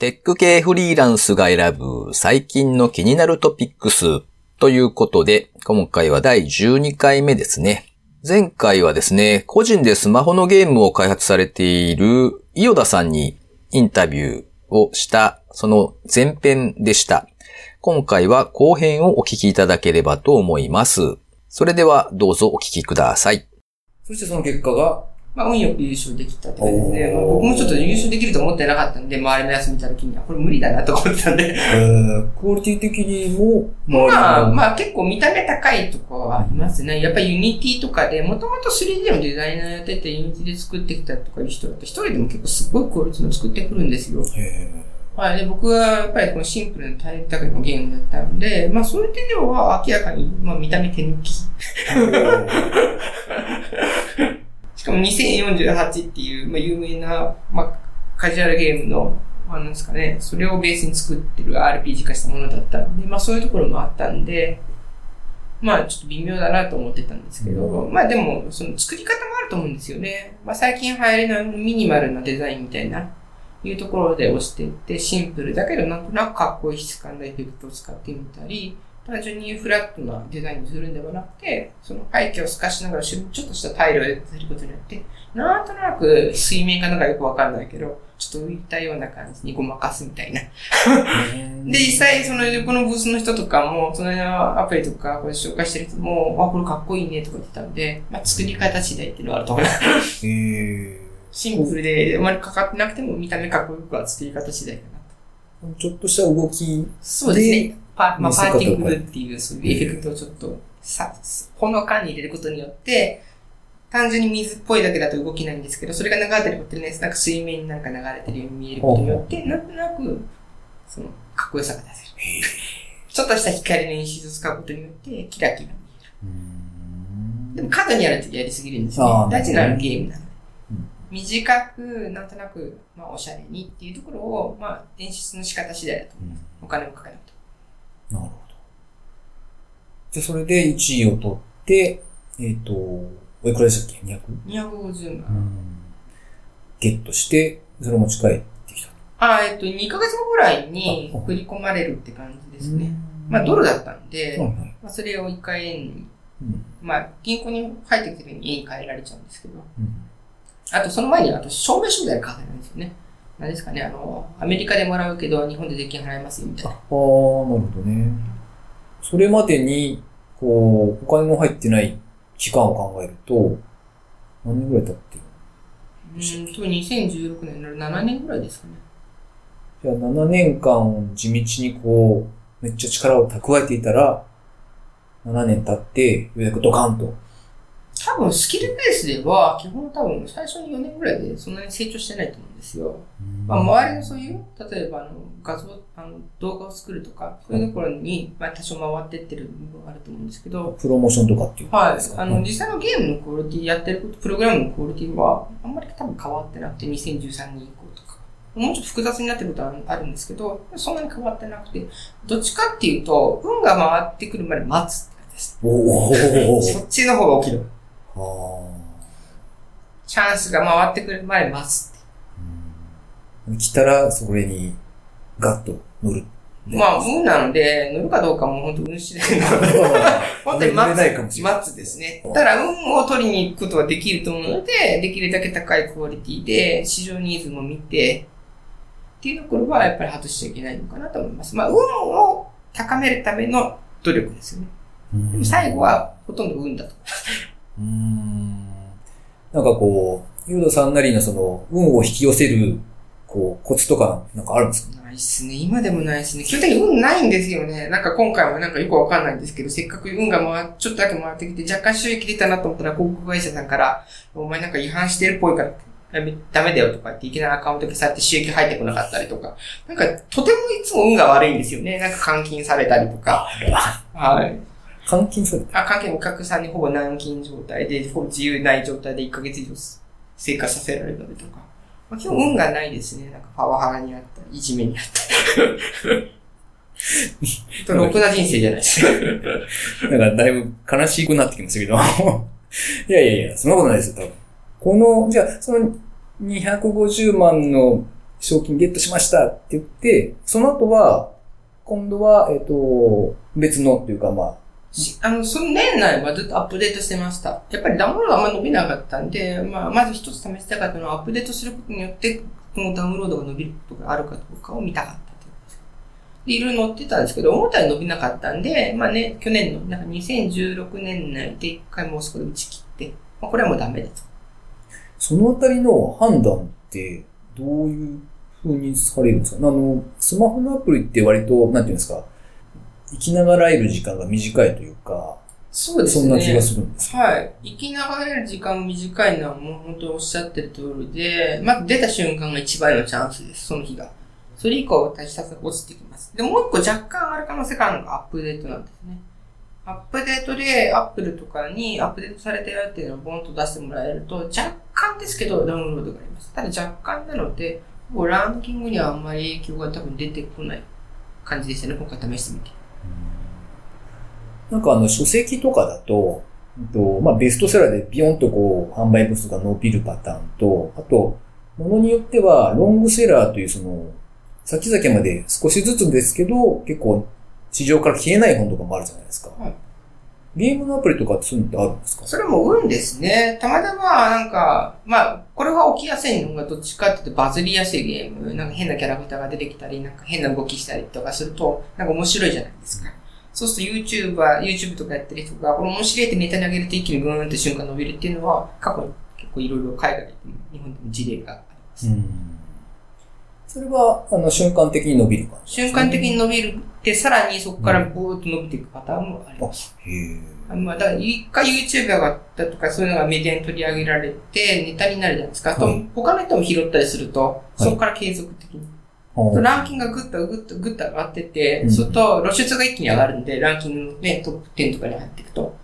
テック系フリーランスが選ぶ最近の気になるトピックスということで、今回は第12回目ですね。前回はですね、個人でスマホのゲームを開発されている伊予田さんにインタビューをしたその前編でした。今回は後編をお聞きいただければと思います。それではどうぞお聞きください。そしてその結果がまあ、運よく優勝できたって感じですね。まあ、僕もちょっと優勝できると思ってなかったんで、周りのやつ見た時には、これ無理だなと思ってたんで。えー、クオリティ的にも、まあ、まあ結構見た目高いとかはありますね。やっぱり Unity とかで、もともと 3D のデザイナーやってて、 Unity で作ってきたとかいう人だと、一人でも結構すごいクオリティの作ってくるんですよ。はい。で、僕はやっぱりこのシンプルなタイプだけのゲームだったんで、まあそういう点では明らかに、まあ見た目手抜き。しかも2048っていう、まあ、有名な、まあ、カジュアルゲームの、まあ、なんですかね、それをベースに作ってる RPG 化したものだったんで、まあそういうところもあったんで、まあちょっと微妙だなと思ってたんですけど、うん、まあでも、その作り方もあると思うんですよね。まあ最近流行りのミニマルなデザインみたいな、いうところで押していって、シンプルだけどなんとなくかっこいい質感のエフェクトを使ってみたり、単純にフラットなデザインにするんではなくて、その背景を透かしながらちょっとしたタイルをやってることによって、なんとなく水面がなんかよくわかんないけど、ちょっと浮いたような感じにごまかすみたいな。で、実際、その横のブースの人とかも、そのアプリとかこれ紹介してる人も、あ、これかっこいいねとか言ってたんで、まあ、作り方次第っていうのはあると思います。シンプルであまりかかってなくても見た目かっこよくは作り方次第かなと。ちょっとした動きそうですね。パ,、まあ、パーティングっていう、そういうエフェクトをちょっと、さ、ほのかに入れることによって、単純に水っぽいだけだと動きないんですけど、それが流れてることでね、なんか水面になんか流れてるように見えることによって、なんとなく、その、かっこよさが出せる。ちょっとした光の演出を使うことによって、キラキラ見える。でも、過度にやるとやりすぎるんですね。大事なゲームなので。短く、なんとなく、まあ、おしゃれにっていうところを、まあ、演出の仕方次第だと思います。お金もかかる。じゃあ、それで1位を取って、えっ、ー、と、おいくらでしたっけ ?200?250 万。ゲットして、それを持ち帰ってきた。あえっ、ー、と、2ヶ月後ぐらいに振り込まれるって感じですね。まあ、ドルだったんで、はいまあ、それを一回円に、うん、まあ、銀行に入ってきてるに円に変えられちゃうんですけど、うん、あと、その前に、あと、証明書みたいな書かれるんですよね。何ですかね、あの、アメリカでもらうけど、日本で税金払いますよ、みたいな。ああ、なるほどね。それまでに、こう、お金の入ってない期間を考えると、何年ぐらい経ってるうん、と2016年なら7年ぐらいですかね。じゃあ7年間地道にこう、めっちゃ力を蓄えていたら、7年経って、ようやくドカンと多分スキルベースでは、基本多分最初に4年ぐらいでそんなに成長してないと思うんですよ。まあ、周りのそういう、例えばあの画像、あの動画を作るとか、そういうところに、まあ、多少回ってってる部分があると思うんですけど。プロモーションとかっていうはい。あの、実際のゲームのクオリティやってること、プログラムのクオリティは、あんまり多分変わってなくて、2013年以降とか。もうちょっと複雑になってることはあるんですけど、そんなに変わってなくて、どっちかっていうと、運が回ってくるまで待つって感じです。おそっちの方が大きいの。チャンスが回ってくる前待つって。うん、来たら、それに、ガッと乗る。まあ、運なので、乗るかどうかも本当運次第なので、本当に待つ、待つですね。ただ、運を取りに行くことはできると思うので、できるだけ高いクオリティで、市場ニーズも見て、っていうところはやっぱり外しちゃいけないのかなと思います。まあ、運を高めるための努力ですよね。でも最後はほとんど運だと思います。うん。なんかこう、ユードさんなりのその、運を引き寄せる、こう、コツとか、なんかあるんですか？ないっすね。今でもないっすね。基本的に運ないんですよね。なんか今回もなんかよくわかんないんですけど、せっかく運が回、ちょっとだけ回ってきて、若干収益出たなと思ったら、広告会社さんから、お前なんか違反してるっぽいから、ダメだよとかっていきなりアカウント消されて収益入ってこなかったりとか。なんか、とてもいつも運が悪いんですよね。なんか監禁されたりとか。はい。監禁されあ、監禁お客さんにほぼ軟禁状態で、ほぼ自由ない状態で1ヶ月以上生活させられたりとか。まあ、基本運がないですね。なんかパワハラにあったり、いじめにあったり。ろくな人生じゃないですか。なんかだいぶ悲しくなってきましたけど。いやいやいや、そんなことないですよ、多分。この、じゃあ、その250万の賞金ゲットしましたって言って、その後は、今度は、えっ、と、別のっていうか、まあ、しあの、その年内はずっとアップデートしてました。やっぱりダウンロードあんま伸びなかったんで、まあ、まず一つ試したかったのはアップデートすることによって、このダウンロードが伸びることがあるかどうかを見たかった。いろいろ載ってたんですけど、思ったより伸びなかったんで、まあね、去年の、なんか2016年内で一回もうそこで打ち切って、まあ、これはもうダメだと。そのあたりの判断って、どういう風にされるんですか？あの、スマホのアプリって割と、なんていうんですか、生きながらえる時間が短いというか、そうですね。そんな気がするんです。はい。生きながらえる時間が短いのはもう本当におっしゃってる通りで、まず出た瞬間が一番のチャンスです、その日が。それ以降は、私たち落ちてきます。で、もう一個若干ある可能性があるのがアップデートなんですね。アップデートで、アップルとかにアップデートされてるっていうのをボンと出してもらえると、若干ですけどダウンロードがあります。ただ若干なので、ランキングにはあんまり影響が多分出てこない感じでしたね、今回試してみて。なんかあの、書籍とかだと、とまあ、ベストセラーでビヨンとこう、販売部数が伸びるパターンと、あと、ものによっては、ロングセラーというその、先々まで少しずつですけど、結構、市場から消えない本とかもあるじゃないですか。はいゲームのアプリとかってそういうのってあるんですか？それも運ですね。たまたま、なんか、まあ、これが起きやすいのがどっちかっていうとバズりやすいゲーム。なんか変なキャラクターが出てきたり、なんか変な動きしたりとかすると、なんか面白いじゃないですか。そうすると YouTuber、YouTube とかやってる人が、これ面白いってネタに上げると一気にグーンって瞬間伸びるっていうのは、過去に結構いろいろ海外でも日本でも事例があります。うん。それは、あの、瞬間的に伸びる感じ、瞬間的に伸びるって、さらにそこからブーッと伸びていくパターンもあります。へえ。あのまあ、だから一回 YouTuber がだとかそういうのがメディアに取り上げられて、ネタになるじゃないですか。あとはい他の人も拾ったりすると、いそこから継続的に。はあランキングがぐっとぐっとぐっと上がってて、うんそうすると露出が一気に上がるんで、ランキングのね、トップ10とかに入っていくと、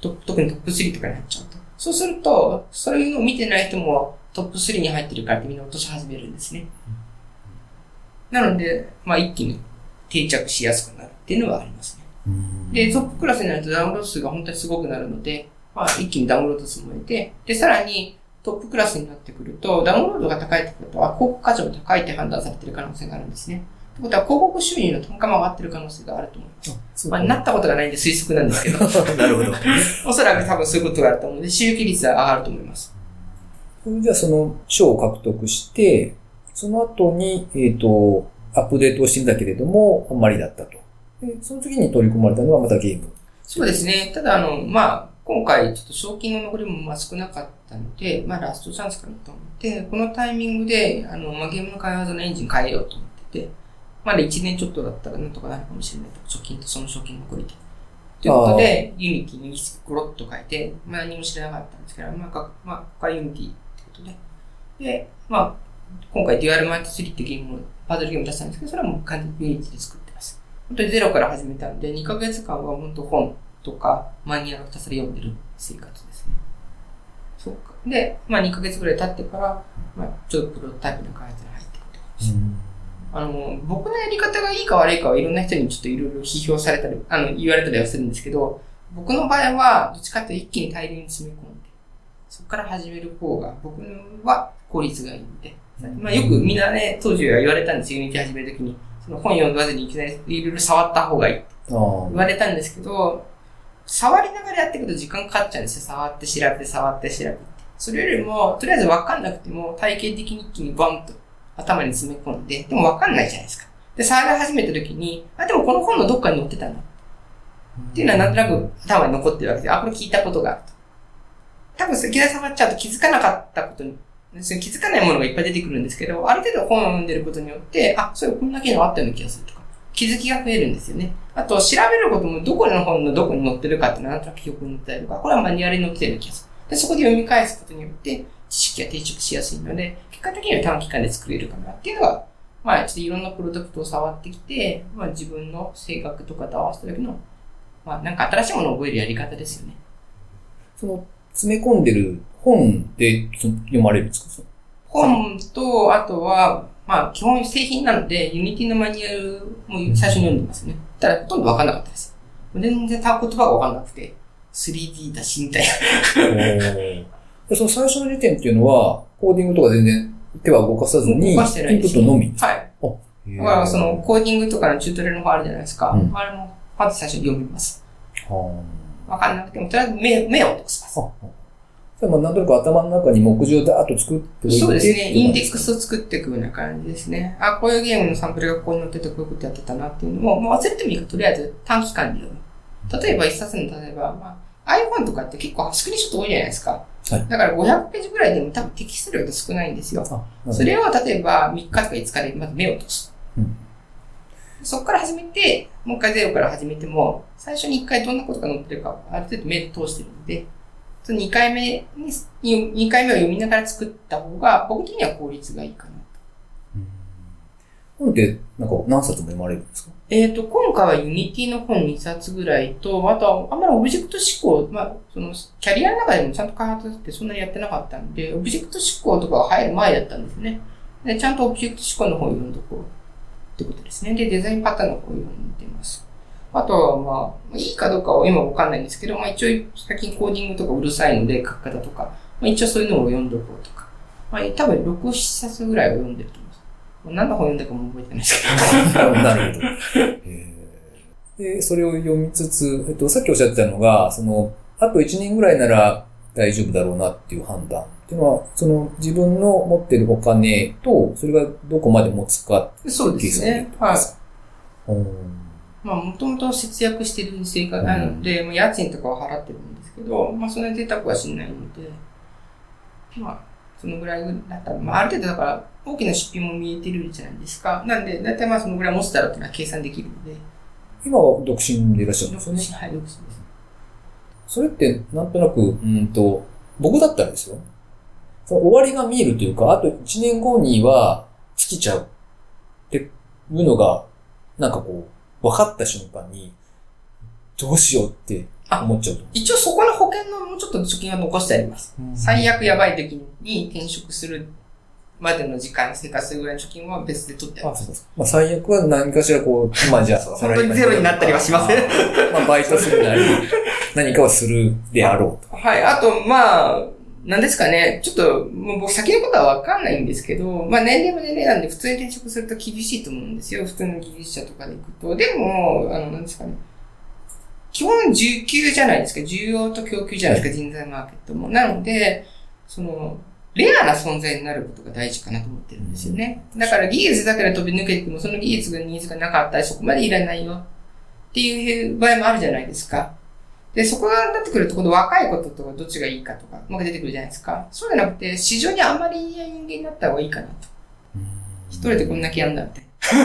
トップ特にトップ3とかに入っちゃうと。そうすると、そういうのを見てない人もトップ3に入ってるからってみんな落とし始めるんですね。なので、まあ一気に定着しやすくなるっていうのはありますね。うんで、トップクラスになるとダウンロード数が本当にすごくなるので、まあ、一気にダウンロード数も得て、で、さらにトップクラスになってくると、ダウンロードが高いってことは、広告価値も高いって判断されている可能性があるんですね。ってことは、広告収入の単価も上がってる可能性があると思います。まあ、なったことがないんで推測なんですけど、なるほど。おそらく多分そういうことがあると思うので、収益率は上がると思います。それじゃあその賞を獲得して、その後に、えっ、と、アップデートをしてみたけれども、あんまりだったと。で、その次に取り込まれたのはまたゲーム。そうですね。ただ、あの、まあ、今回、ちょっと賞金の残りもまあ少なかったので、まあ、ラストチャンスかなと思って、このタイミングで、あの、まあ、ゲームの開発のエンジン変えようと思ってて、まだ1年ちょっとだったらなんとかなるかもしれないと。賞金とその賞金残りで。ということで、 Unity にゴロッと変えて、まあ、何も知らなかったんですけど、まあ、かまあ、ここから Unity ってことで。で、まあ、今回デュアルマイト3ってゲームを、パズルゲーム出したんですけど、それはもう完全に Unity で作ってます。本当にゼロから始めたんで、2ヶ月間は本当本とかマニュアルをひたすら読んでる生活ですね。そうか。で、まあ2ヶ月ぐらい経ってから、まあちょっとプロトタイプの開発に入っていくってことです。あの、僕のやり方がいいか悪いかはいろんな人にちょっといろいろ批評されたり、あの、言われたりはするんですけど、僕の場合は、どっちかって一気に大量に詰め込んで、そこから始める方が、僕は効率がいいんで、まあよくみんなね、当時は言われたんですよ、 Unity 始めるときに。その本読まずにいきなりいろいろ触った方がいい言われたんですけど、触りながらやっていくと時間かかっちゃうんですよ。触って調べて、触って調べて。それよりも、とりあえず分かんなくても、体系的に一気にバンと頭に詰め込んで、でも分かんないじゃないですか。で、触り始めた時に、あ、でもこの本のどっかに載ってたな。っていうのはなんとなく頭に残ってるわけで、あ、これ聞いたことがあると。多分、いきなり触っちゃうと気づかなかったことに、その気づかないものがいっぱい出てくるんですけど、ある程度本を読んでることによって、あ、そういえばこんな機能あったような気がするとか、気づきが増えるんですよね。あと、調べることもどこの本のどこに載ってるかってなんとなく記憶に載ったりとか、これはマニュアルに載ってるような気がする。で、そこで読み返すことによって、知識が定着しやすいので、結果的には短期間で作れるかなっていうのが、まあ、ちょっといろんなプロダクトを触ってきて、まあ自分の性格とかと合わせた時の、まあなんか新しいものを覚えるやり方ですよね。その、詰め込んでる本でそ読まれるんですか？本と、あとは、まあ基本製品なので、 Unity のマニュアルも最初に読んでますね。ただほとんどわかんなかったです。全然言葉がわかんなくて、3D だしみたいな。でその最初の時点っていうのは、コーディングとか全然手は動かさずに、インプ動かしてないですットのみ。はい。だから、その、コーディングとかのチュートリアルの方あるじゃないですか？うんあれも、まず最初に読みます。はわかんなくても、とりあえず目、目を落としますあ。。あじゃあ、まあ、なんとなく頭の中に目次をダーッと作っておいてそうですね。インデックス。スを作っていくような感じですね。あ、こういうゲームのサンプルがここに載っててこういうことやってたなっていうのを、もう忘れてもいいから、とりあえず短期間で読む。例えば一冊の、例えば、まあ、iPhone とかって結構スクリーンショット多いじゃないですか。はいだから500ページぐらいでも多分テキスト量が少ないんですよ。それを例えば3日とか5日でまず目を落とす。うんそこから始めて、もう一回ゼロから始めても、最初に1回どんなことが載ってるかをある程度目で通してるので、その2回目に、2回目を読みながら作った方が、僕的には効率がいいかな。本って、なんか何冊も読まれるんですか？えっ、と、今回は Unity の本2冊ぐらいと、あとは、あんまりオブジェクト思考、まあ、その、キャリアの中でもちゃんと開発ってそんなにやってなかったんで、オブジェクト思考とかが入る前だったんですね。で、ちゃんとオブジェクト思考の方を読んどこうってことですね。で、デザインパターンの方を読んでます。あとは、まあ、いいかどうかは今わかんないんですけど、まあ一応、最近コーディングとかうるさいので書き方とか、まあ一応そういうのを読んどこうとか、まあ多分6、7冊ぐらいは読んでると思います。何の本読んだかも覚えてないですけど。なるほど。へーで、それを読みつつ、えっと、さっきおっしゃってたのが、その、あと1年ぐらいなら大丈夫だろうなっていう判断っていうのは、その自分の持ってるお金と、それがどこまで持つか？そうですね。はい。うんまあ、もともと節約してる生活なので、まあ、家賃とかは払ってるんですけど、まあ、そんなに贅沢はしないので、まあ、そのぐらいだったら、まあ、ある程度だから、大きな出費も見えてるじゃないですか。なんで、だいたいまあ、そのぐらい持つだろうっていうのは計算できるので、今は独身でいらっしゃるんですよね。独身、はい、独身です。それって、なんとなく、うんと、僕だったらですよ。その終わりが見えるというか、あと1年後には尽きちゃうっていうのが、なんかこう、分かった瞬間に、どうしようって思っちゃうと思一応そこの保険のもうちょっと貯金は残してあります。う。最悪やばい時に転職するまでの時間、生活するぐらいの貯金は別で取ってありあ、ます。そうです。まあ最悪は何かしらこう、まあじゃあ、本当にゼロになったりはしません。まあバイトするなり、何かはするであろうと。はい。あと、まあ、なんですかね。ちょっと、もう僕先のことはわかんないんですけど、まあ年齢も年齢なんで普通に転職すると厳しいと思うんですよ。普通の技術者とかで行くと。でも、あの、なんですかね。基本需給じゃないですか。需要と供給じゃないですか。人材マーケットも。なので、その、レアな存在になることが大事かなと思ってるんですよね。だから技術だけで飛び抜けても、その技術がニーズがなかったらそこまでいらないよっていう場合もあるじゃないですか。で、そこがなってくると、今度若いこととかどっちがいいかとか、まあ出てくるじゃないですか。そうじゃなくて、市場にあんまりいない人間になった方がいいかなと。一人でこんだけやんだって。確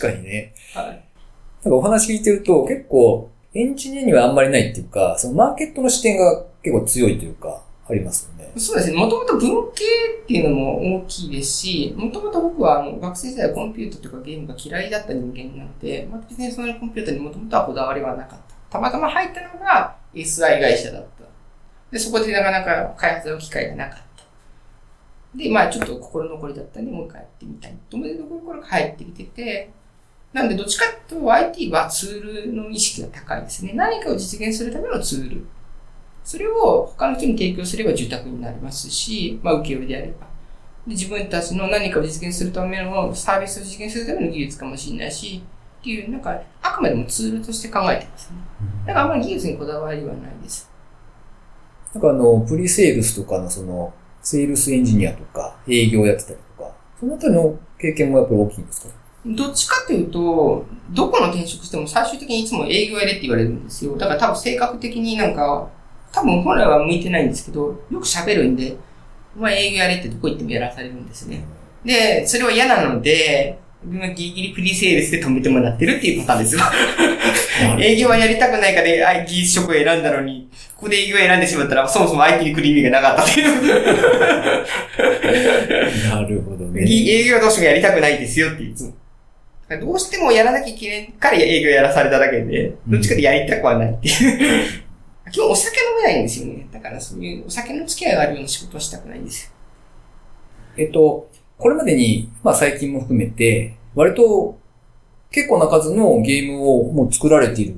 かにね。はい。なんかお話聞いてると、結構、エンジニアにはあんまりないっていうか、そのマーケットの視点が結構強いというか、ありますよね。そうですね。もともと文系っていうのも大きいですし、もともと僕はあの学生時代はコンピュータとかゲームが嫌いだった人間なので、まあ、別にそのコンピュータにもともとはこだわりはなかった。たまたま入ったのが SI 会社だった。で、そこでなかなか開発の機会がなかった。で、まあちょっと心残りだったんで、もう一回やってみたいと思ってところから入ってきてて、なんでどっちかっていうと IT はツールの意識が高いですね。何かを実現するためのツール。それを他の人に提供すれば受託になりますし、まあ受け売りであれば。で自分たちの何かを実現するためのサービスを実現するための技術かもしれないし、っていう、なんか、あくまでもツールとして考えてますね。だからあんまり技術にこだわりはないです。なんかあの、プリセールスとかのその、セールスエンジニアとか、営業やってたりとか、そのあたりの経験もやっぱり大きいんですか？どっちかというと、どこの転職しても最終的にいつも営業やれって言われるんですよ。だから多分性格的になんか、多分本来は向いてないんですけど、よく喋るんで、まあ営業やれってどこ行ってもやらされるんですね。で、それは嫌なので、今ギリギリプリセールスで止めてもらってるっていうパターンですよ。営業はやりたくないからあ技術職を選んだのに、ここで営業を選んでしまったら、そもそも IT に来る意味がなかったっていう。なるほどね。営業はどうしてもやりたくないですよっていつも。どうしてもやらなきゃいけないから営業やらされただけで、どっちかでやりたくはないっていう。基本お酒飲めないんですよね。だからそういうお酒の付き合いがあるような仕事をしたくないんですよ。えっと、これまでに、まあ最近も含めて、割と結構な数のゲームをもう作られているっ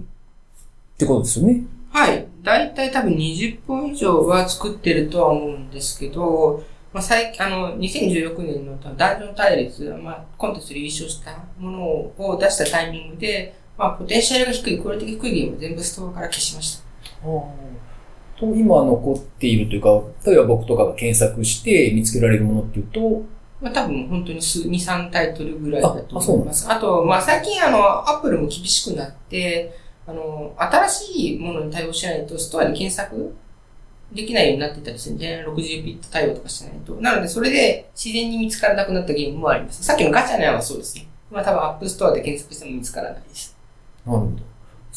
てことですよね。はい。だいたい多分20本以上は作ってるとは思うんですけど、まあ、最あの、2016年のダンジョン対立、まあ、コンテストで優勝したものを出したタイミングで、まあ、ポテンシャルが低い、クオリティが低いゲームを全部ストアから消しました。と、今残っているというか、例えば僕とかが検索して見つけられるものっていうと、まあ多分本当に数、2、3タイトルぐらいだと思います。あと、まあ最近あの、 Apple も厳しくなって、あの、新しいものに対応しないと、ストアで検索できないようになってたりするんで、60ビット対応とかしないと。なので、それで自然に見つからなくなったゲームもあります。さっきのガチャのやはそうですね。まあ多分 App Store で検索しても見つからないです。なるほど。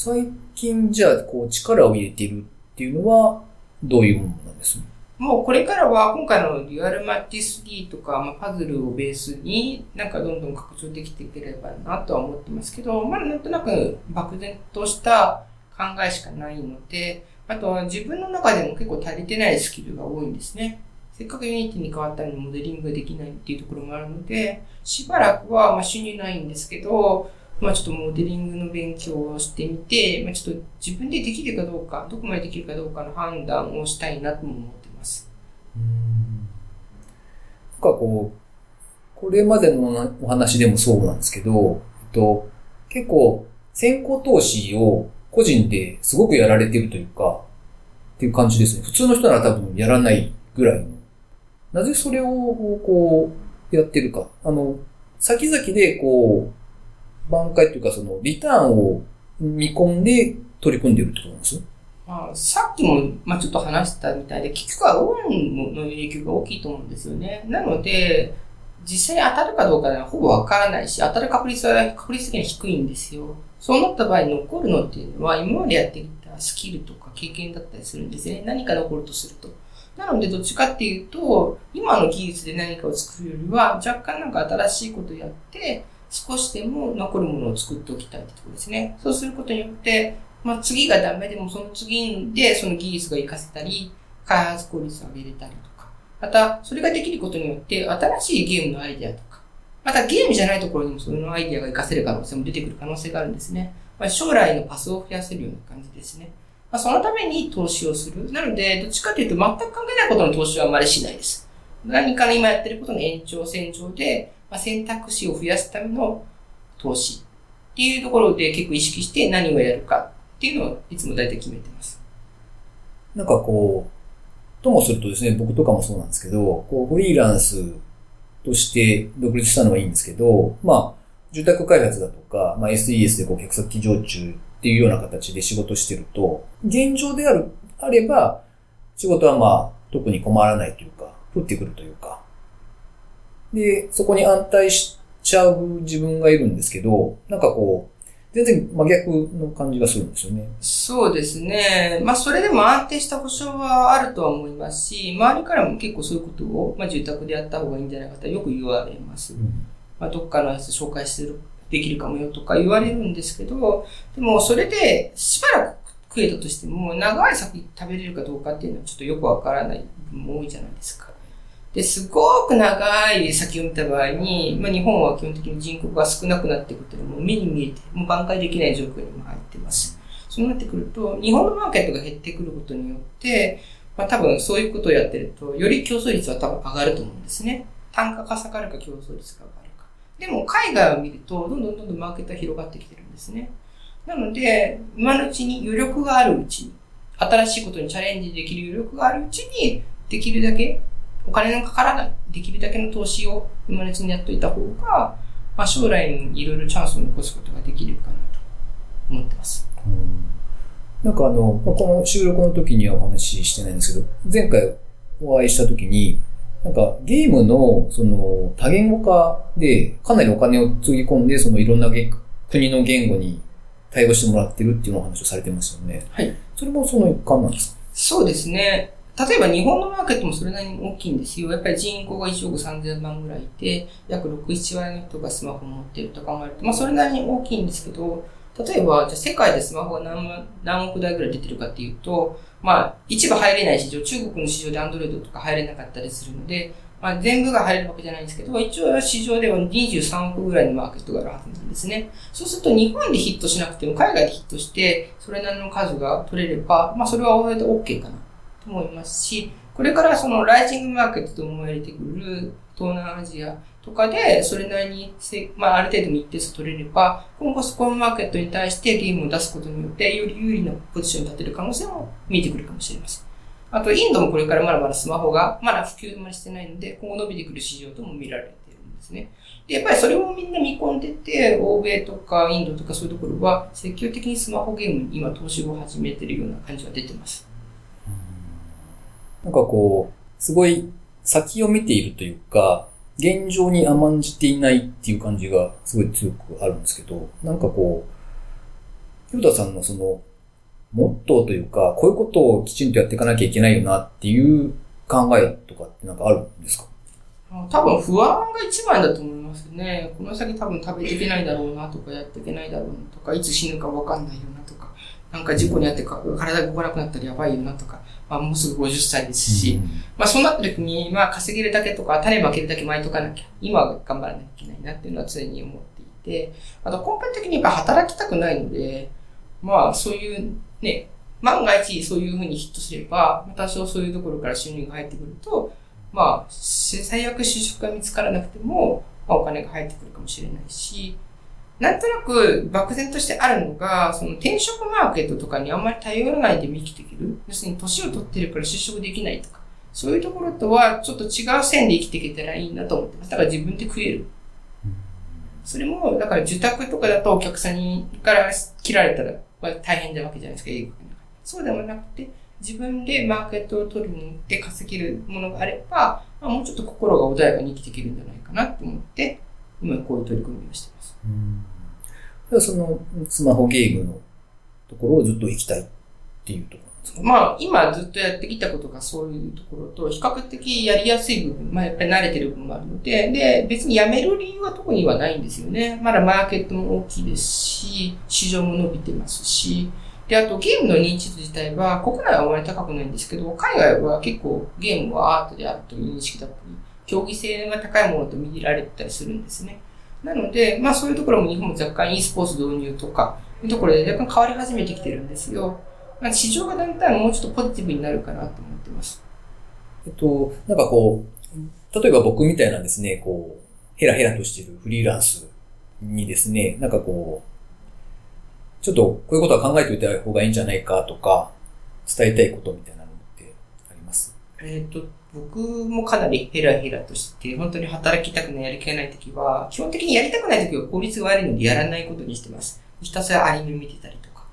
最近じゃあ、こう、力を入れているっていうのは、どういうものなんです？かもうこれからは今回のデュアルマッチ3とか、まあ、パズルをベースになんかどんどん拡張できていければなとは思ってますけど、まだなんとなく漠然とした考えしかないので、あとは自分の中でも結構足りてないスキルが多いんですね。せっかく Unity に変わったのにモデリングができないっていうところもあるので、しばらくはまあ収入ないんですけど、まあちょっとモデリングの勉強をしてみて、まあちょっと自分でできるかどうか、どこまでできるかどうかの判断をしたいなとも思ってます。うんなんかこう、これまでのお話でもそうなんですけど、えっと、結構、先行投資を個人ですごくやられてるというか、っていう感じですね。普通の人なら多分やらないぐらいの。なぜそれをこう、やってるか。あの、先々でこう、挽回というかその、リターンを見込んで取り組んでるってことなんですあ、さっきも、まあ、ちょっと話したみたいで、結局は運の影響が大きいと思うんですよね。なので、実際に当たるかどうかはほぼわからないし、当たる確率は確率的に低いんですよ。そうなった場合残るのっていうのは、今までやってきたスキルとか経験だったりするんですね。何か残るとすると。なので、どっちかっていうと、今の技術で何かを作るよりは、若干なんか新しいことをやって、少しでも残るものを作っておきたいってころですね。そうすることによって、まあ、次がダメでもその次でその技術が活かせたり、開発効率を上げれたりとか。また、それができることによって、新しいゲームのアイデアとか、またゲームじゃないところにもそのアイデアが活かせる可能性も出てくる可能性があるんですね。まあ、将来のパスを増やせるような感じですね。まあ、そのために投資をする。なので、どっちかというと全く関係ないことの投資はあまりしないです。何かの今やってることの延長線上で、まあ、選択肢を増やすための投資っていうところで結構意識して何をやるかっていうのをいつも大体決めてます。なんかこう、ともするとですね、僕とかもそうなんですけど、こう、フリーランスとして独立したのはいいんですけど、まあ、住宅開発だとか、まあ、SES でこう、客先常駐っていうような形で仕事してると、現状である、あれば、仕事はまあ、特に困らないというか、降ってくるというか。で、そこに安泰しちゃう自分がいるんですけど、なんかこう、全然真逆の感じがするんですよね。そうですね。まあ、それでも安定した保証はあるとは思いますし、周りからも結構そういうことを、まあ、住宅でやった方がいいんじゃないかとよく言われます。まあ、どっかのやつ紹介する、できるかもよとか言われるんですけど、でもそれでしばらく食えたとしても、長い先食べれるかどうかっていうのはちょっとよくわからない部分も多いじゃないですか。で、すごく長い先を見た場合に、まあ、日本は基本的に人口が少なくなっていくっていうのも目に見えて、もう挽回できない状況にも入ってます。そうなってくると、日本のマーケットが減ってくることによって、まあ、多分そういうことをやってると、より競争率は多分上がると思うんですね。単価が下がるか競争率が上がるか。でも海外を見ると、どんどんどんどんマーケットは広がってきてるんですね。なので、今のうちに余力があるうちに、新しいことにチャレンジできる余力があるうちに、できるだけ、お金のかからない、できるだけの投資を今のうちにやっといた方が、まあ、将来にいろいろチャンスを残すことができるかなと思ってます。うんなんかあの、まあこの収録の時にはお話ししてないんですけど、前回お会いした時に、なんかゲームのその多言語化でかなりお金をつぎ込んで、そのいろんな言国の言語に対応してもらってるっていうお話をされてますよね。はい。それもその一環なんですか？そうですね。例えば日本のマーケットもそれなりに大きいんですよ。やっぱり人口が1億3000万ぐらいいて、約6、1割の人がスマホを持っていると考えると、まあそれなりに大きいんですけど、例えば、じゃあ世界でスマホが何何億台ぐらい出てるかっていうと、まあ一部入れない市場、中国の市場でアンドロイドとか入れなかったりするので、まあ全部が入れるわけじゃないんですけど、一応市場では23億ぐらいのマーケットがあるはずなんですね。そうすると日本でヒットしなくても海外でヒットして、それなりの数が取れれば、まあそれは大体 OK かなと思いますし、これからそのライジングマーケットと思われてくる東南アジアとかで、それなりにせ、まあ、ある程度の一定数取れれば、今後そこのマーケットに対してゲームを出すことによって、より有利なポジションに立てる可能性も見えてくるかもしれません。あと、インドもこれからまだまだスマホがまだ普及までしてないので、今後伸びてくる市場とも見られているんですね。で、やっぱりそれをみんな見込んでて、欧米とかインドとかそういうところは、積極的にスマホゲームに今投資を始めてるような感じは出てます。なんかこう、すごい先を見ているというか、現状に甘んじていないっていう感じがすごい強くあるんですけど、なんかこう、ヨダさんのその、モットーというか、こういうことをきちんとやっていかなきゃいけないよなっていう考えとかってなんかあるんですか？多分不安が一番だと思いますね。この先多分食べていけないだろうなとか、やっていけないだろうなとか、いつ死ぬかわかんないよなとか、なんか事故にあってか体が動かなくなったらやばいよなとか、まあもうすぐ50歳ですし、うん、まあそうなった時に、まあ稼げるだけとか、種まけるだけ巻いとかなきゃ、今は頑張らなきゃいけないなっていうのは常に思っていて、あと根本的にやっぱ働きたくないので、まあそういうね、万が一そういうふうにヒットすれば、多少そういうところから収入が入ってくると、まあ、最悪就職が見つからなくても、まあ、お金が入ってくるかもしれないし、なんとなく漠然としてあるのが、その転職マーケットとかにあんまり頼らないでも生きていける。要するに年を取ってるから就職できないとか、そういうところとはちょっと違う線で生きていけたらいいなと思ってます。だから自分で食える。それも、だから受託とかだとお客さんにから切られたら大変なわけじゃないですか、英語そうでもなくて、自分でマーケットを取るに行って稼げるものがあれば、もうちょっと心が穏やかに生きていけるんじゃないかなと思って、今こういう取り組みをしてます。うん。そのスマホゲームのところをずっと行きたいっていうところですか？まあ、今ずっとやってきたことがそういうところと、比較的やりやすい部分、まあやっぱり慣れてる部分もあるので、で、別にやめる理由は特にはないんですよね。まだマーケットも大きいですし、市場も伸びてますし、で、あとゲームの認知度自体は国内はあまり高くないんですけど、海外は結構ゲームはアートであるという認識だったり、競技性が高いものと見られたりするんですね。なので、まあそういうところも日本も若干 e スポーツ導入とか、いうところで若干変わり始めてきてるんですよ。まあ、市場がだんだんもうちょっとポジティブになるかなと思ってます。えっと、なんかこう、例えば僕みたいなんですね、こう、ヘラヘラとしてるフリーランスにですね、なんかこう、ちょっとこういうことは考えておいた方がいいんじゃないかとか、伝えたいことみたいなのってあります？えっ、と、僕もかなりヘラヘラとして、本当に働きたくない、やる気がないときは、基本的にやりたくないときは効率が悪いのでやらないことにしてます。ひたすらアニメ見てたりとか、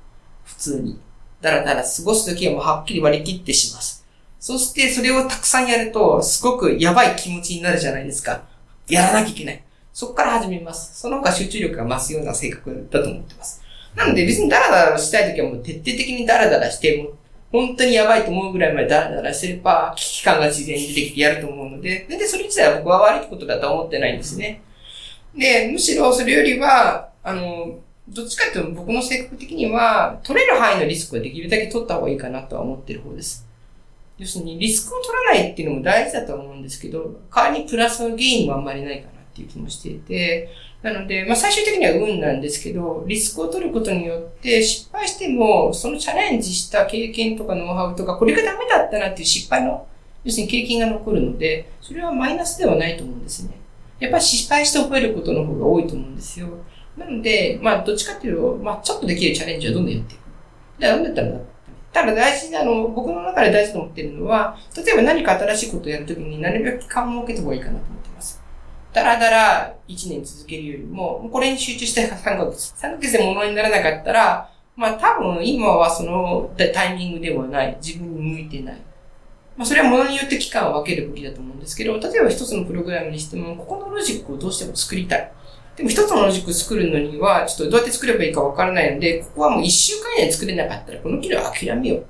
普通に、だらだら過ごすときはもうはっきり割り切ってします。そしてそれをたくさんやると、すごくやばい気持ちになるじゃないですか。やらなきゃいけない。そこから始めます。その方が集中力が増すような性格だと思ってます。なので別にダラダラしたいときはもう徹底的にダラダラして、本当にやばいと思うぐらいまでダラダラすれば、危機感が自然に出てきてやると思うので、全然それ自体は僕は悪いことだとは思ってないんですね。で、むしろそれよりは、あの、どっちかっていうと僕の性格的には、取れる範囲のリスクはできるだけ取った方がいいかなとは思ってる方です。要するにリスクを取らないっていうのも大事だと思うんですけど、代わりにプラスの原因もあんまりないかなっていう気もしていて、なので、まあ最終的には運なんですけど、リスクを取ることによって失敗しても、そのチャレンジした経験とかノウハウとか、これがダメだったなっていう失敗の、要するに経験が残るので、それはマイナスではないと思うんですね。やっぱり失敗して覚えることの方が多いと思うんですよ。なので、まあどっちかっていうと、まあちょっとできるチャレンジはどんどんやっていく。だからなんだったらただ大事なの、僕の中で大事と思ってるのは、例えば何か新しいことをやるときになるべく期間を設けた方がいいかなと思って。だらだら1年続けるよりも、もうこれに集中して3ヶ月。3ヶ月で物にならなかったら、まあ多分今はそのタイミングではない。自分に向いてない。まあそれは物によって期間を分けるべきだと思うんですけど、例えば一つのプログラムにしても、ここのロジックをどうしても作りたい。でも一つのロジックを作るのには、ちょっとどうやって作ればいいか分からないので、ここはもう一週間以内に作れなかったら、この機能は諦めよう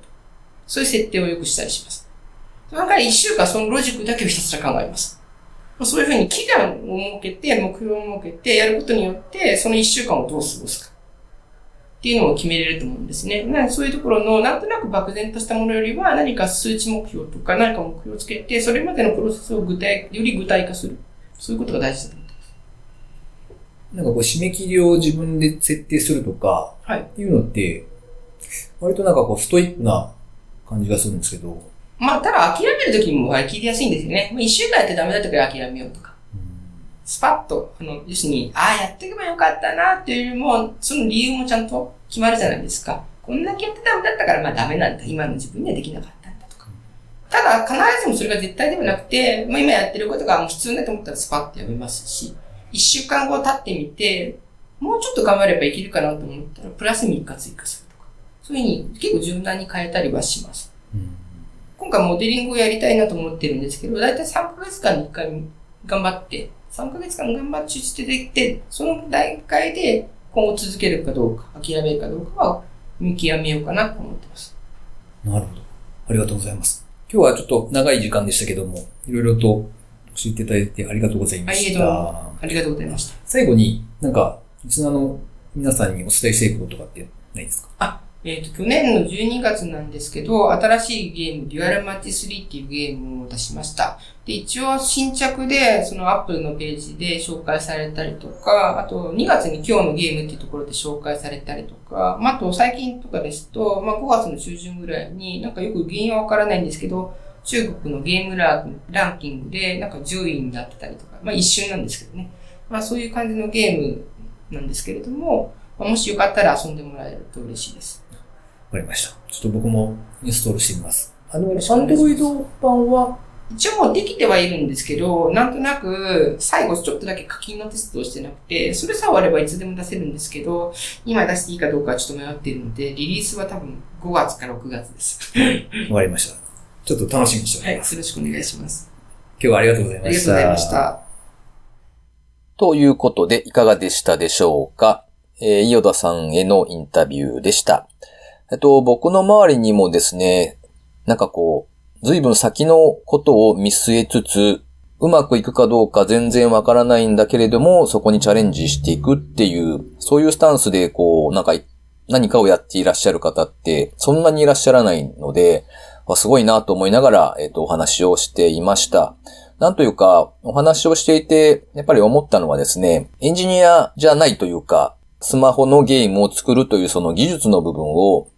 そういう設定をよくしたりします。その中で一週間そのロジックだけをひたすら考えます。そういうふうに期間を設けて、目標を設けてやることによって、その一週間をどう過ごすか。っていうのを決めれると思うんですね。なそういうところの、なんとなく漠然としたものよりは、何か数値目標とか、何か目標をつけて、それまでのプロセスを具体、より具体化する。そういうことが大事だと思います。なんかこう、締め切りを自分で設定するとか、はい。っていうのって、割となんかこう、ストイックな感じがするんですけど、まあ、ただ諦めるときにも聞いてやすいんですよね。まあ、一週間やってダメだったから諦めようとか。スパッと、あの、要するに、ああ、やっていけばよかったなっていうよりも、その理由もちゃんと決まるじゃないですか。こんだけやってダメだったから、まあダメなんだ。今の自分にはできなかったんだとか。ただ、必ずしもそれが絶対ではなくて、まあ今やってることがもう必要だと思ったらスパッとやめますし、一週間後経ってみて、もうちょっと頑張ればいけるかなと思ったら、プラス3日追加するとか。そういうふうに結構柔軟に変えたりはします。今回モデリングをやりたいなと思ってるんですけど、だいたい3ヶ月間に1回頑張って、3ヶ月間頑張って出てきて、その段階で今後続けるかどうか、諦めるかどうかは見極めようかなと思ってます。なるほど。ありがとうございます。今日はちょっと長い時間でしたけども、いろいろと教えていただいてありがとうございまはい、した。ありがとうございました。最後に、なんか、リスナーの皆さんにお伝えしたいこととかってないですか？あ、えっ、と、去年の12月なんですけど、新しいゲーム、デュアルマッチ3っていうゲームを出しました。で、一応新着で、そのアップルのページで紹介されたりとか、あと2月に今日のゲームっていうところで紹介されたりとか、まあ、あと最近とかですと、まあ、5月の中旬ぐらいに、なんかよく原因はわからないんですけど、中国のゲームラランキングで、なんか10位になってたりとか、まあ一瞬なんですけどね。まあそういう感じのゲームなんですけれども、もしよかったら遊んでもらえると嬉しいです。わかりました。ちょっと僕もインストールしてみます。あの、ろしくお願いします Android 版は、一応できてはいるんですけど、なんとなく最後ちょっとだけ課金のテストをしてなくて、それさえあればいつでも出せるんですけど、今出していいかどうかちょっと迷っているので、リリースは多分5月か6月です。わかりました。ちょっと楽しみにしておはい、よります。ろしくお願いします。今日はありがとうございあました。りがとうございました。ということで、いかがでしたでしょうか？えー、伊予田さんへのインタビューでした。えっと、僕の周りにもですね、なんかこう、随分先のことを見据えつつ、うまくいくかどうか全然わからないんだけれども、そこにチャレンジしていくっていう、そういうスタンスでこう、なんか、何かをやっていらっしゃる方って、そんなにいらっしゃらないので、すごいなと思いながら、えっと、お話をしていました。なんというか、お話をしていて、やっぱり思ったのはですね、エンジニアじゃないというか、スマホのゲームを作るというその技術の部分を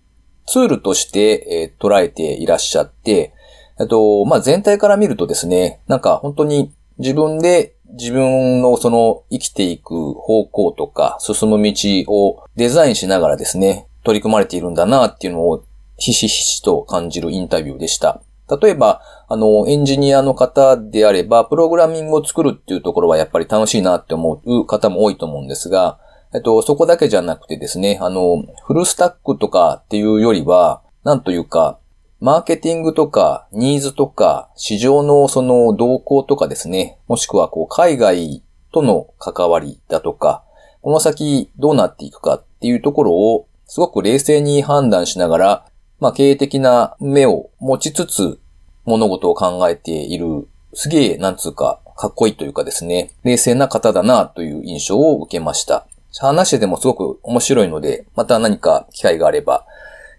ツールとして、えー捉えていらっしゃって、えっと、まあ、全体から見るとですね、なんか本当に自分で自分のその生きていく方向とか進む道をデザインしながらですね、取り組まれているんだなっていうのをひしひしと感じるインタビューでした。例えば、あの、エンジニアの方であれば、プログラミングを作るっていうところはやっぱり楽しいなって思う方も多いと思うんですが、えっと、そこだけじゃなくてですね、あの、フルスタックとかっていうよりは、なんというか、マーケティングとか、ニーズとか、市場のその動向とかですね、もしくはこう、海外との関わりだとか、この先どうなっていくかっていうところを、すごく冷静に判断しながら、まあ、経営的な目を持ちつつ、物事を考えている、すげえ、なんつうか、かっこいいというかですね、冷静な方だなという印象を受けました。話しててもすごく面白いので、また何か機会があれば、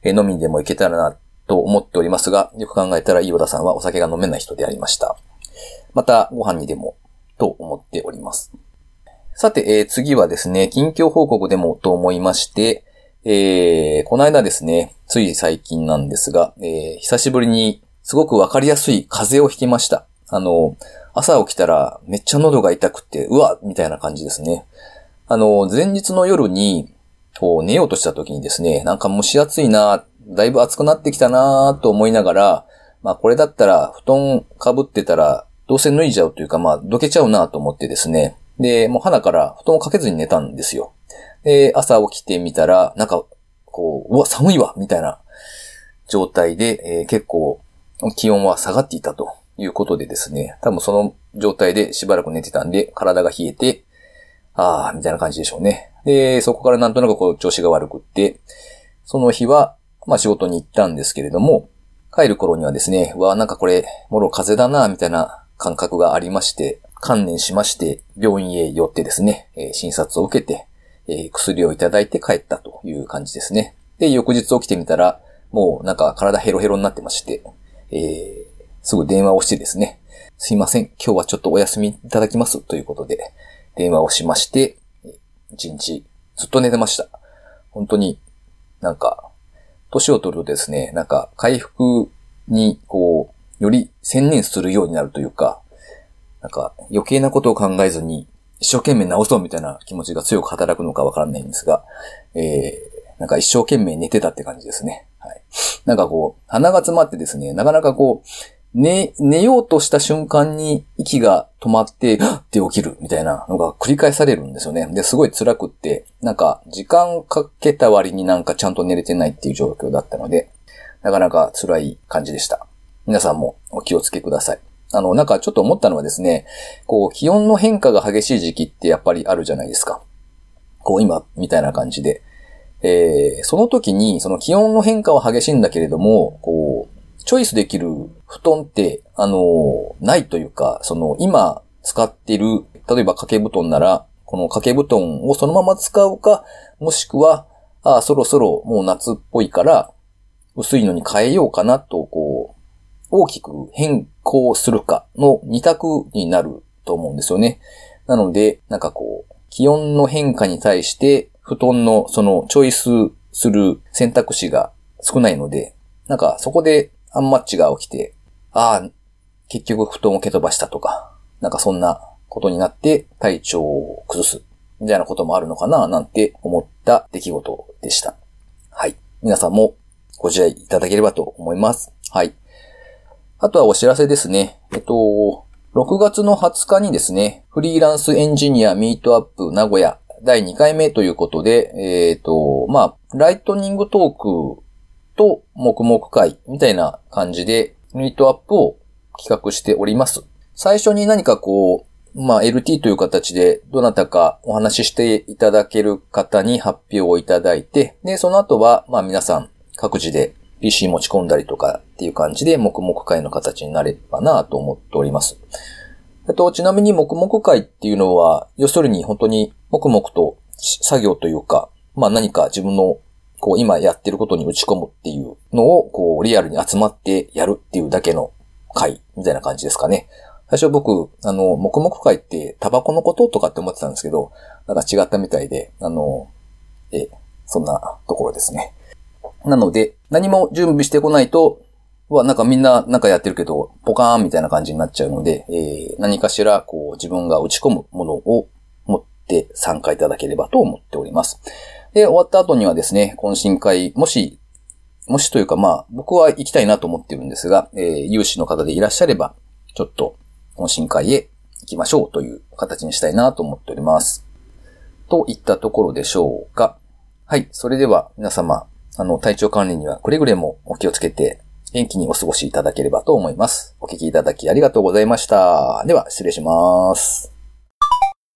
飲みにでも行けたらなと思っておりますが、よく考えたら、伊予田さんはお酒が飲めない人でありました。またご飯にでも、と思っております。さて、えー次はですね、近況報告でもと思いまして、えーこの間ですね、つい最近なんですが、えー久しぶりにすごくわかりやすい風邪をひきました。あの、朝起きたらめっちゃ喉が痛くて、うわみたいな感じですね。あの、前日の夜に、こう寝ようとした時にですね、なんか蒸し暑いな、だいぶ暑くなってきたなと思いながら、まあこれだったら布団かぶってたらどうせ脱いじゃうというかまあどけちゃうなと思ってですね。で、もう鼻から布団をかけずに寝たんですよ。で、朝起きてみたら、なんか、こう、うわ、寒いわみたいな状態で、えー結構気温は下がっていたということでですね、多分その状態でしばらく寝てたんで、体が冷えて、あー、みたいな感じでしょうね。で、そこからなんとなくこう調子が悪くって、その日は、まあ仕事に行ったんですけれども、帰る頃にはですね、うわ、なんかこれ、もろ風邪だな、みたいな感覚がありまして、観念しまして、病院へ寄ってですね、えー診察を受けて、えー薬をいただいて帰ったという感じですね。で、翌日起きてみたら、もうなんか体ヘロヘロになってまして、えーすぐ電話をしてですね、すいません、今日はちょっとお休みいただきますということで、電話をしまして、えー一日ずっと寝てました。本当になんか、年を取るとですね、なんか回復にこう、より専念するようになるというか、なんか余計なことを考えずに一生懸命直そうみたいな気持ちが強く働くのかわからないんですが、えー、なんか一生懸命寝てたって感じですね。はい。なんかこう、鼻が詰まってですね、なかなかこう、寝、寝ようとした瞬間に息が止まって、って起きるみたいなのが繰り返されるんですよね。で、すごい辛くって、なんか時間かけた割になんかちゃんと寝れてないっていう状況だったので、なかなか辛い感じでした。皆さんもお気をつけください。あの、なんかちょっと思ったのはですね、こう、気温の変化が激しい時期ってやっぱりあるじゃないですか。こう、今、みたいな感じで。えー、その時に、その気温の変化は激しいんだけれども、こう、チョイスできる布団って、あの、ないというか、その、今使ってる、例えば掛け布団なら、この掛け布団をそのまま使うか、もしくは、ああ、そろそろもう夏っぽいから、薄いのに変えようかなと、こう、大きく変更するかの二択になると思うんですよね。なので、なんかこう、気温の変化に対して、布団のそのチョイスする選択肢が少ないので、なんかそこでアンマッチが起きて、ああ、結局布団を蹴飛ばしたとか、なんかそんなことになって体調を崩す、みたいなこともあるのかな、なんて思った出来事でした。はい。皆さんもご自愛いただければと思います。はい。あとはお知らせですね。えっと、6月の20日にですね、フリーランスエンジニアミートアップ名古屋第2回目ということで、えっ、と、まあ、ライトニングトークと黙々会みたいな感じでミートアップを企画しております。最初に何かこう、まあ、LT という形でどなたかお話ししていただける方に発表をいただいて、で、その後は、まあ皆さん各自で PC 持ち込んだりとかっていう感じで、黙々会の形になればなと思っております。えっと、ちなみに黙々会っていうのは、要するに本当に黙々と作業というか、まあ何か自分のこう今やってることに打ち込むっていうのを、こうリアルに集まってやるっていうだけの会みたいな感じですかね。最初僕、あの、黙々会ってタバコのこととかって思ってたんですけど、なんか違ったみたいで、あの、え、そんなところですね。なので、何も準備してこないと、は、なんかみんななんかやってるけど、ポカーンみたいな感じになっちゃうので、えー、何かしら、こう、自分が打ち込むものを持って参加いただければと思っております。で、終わった後にはですね、懇親会、もし、もしというかまあ、僕は行きたいなと思ってるんですが、えー、有志の方でいらっしゃれば、ちょっと、懇親会へ行きましょうという形にしたいなと思っております。といったところでしょうか。はい。それでは皆様、あの、体調管理にはくれぐれもお気をつけて、元気にお過ごしいただければと思います。お聞きいただきありがとうございました。では、失礼します。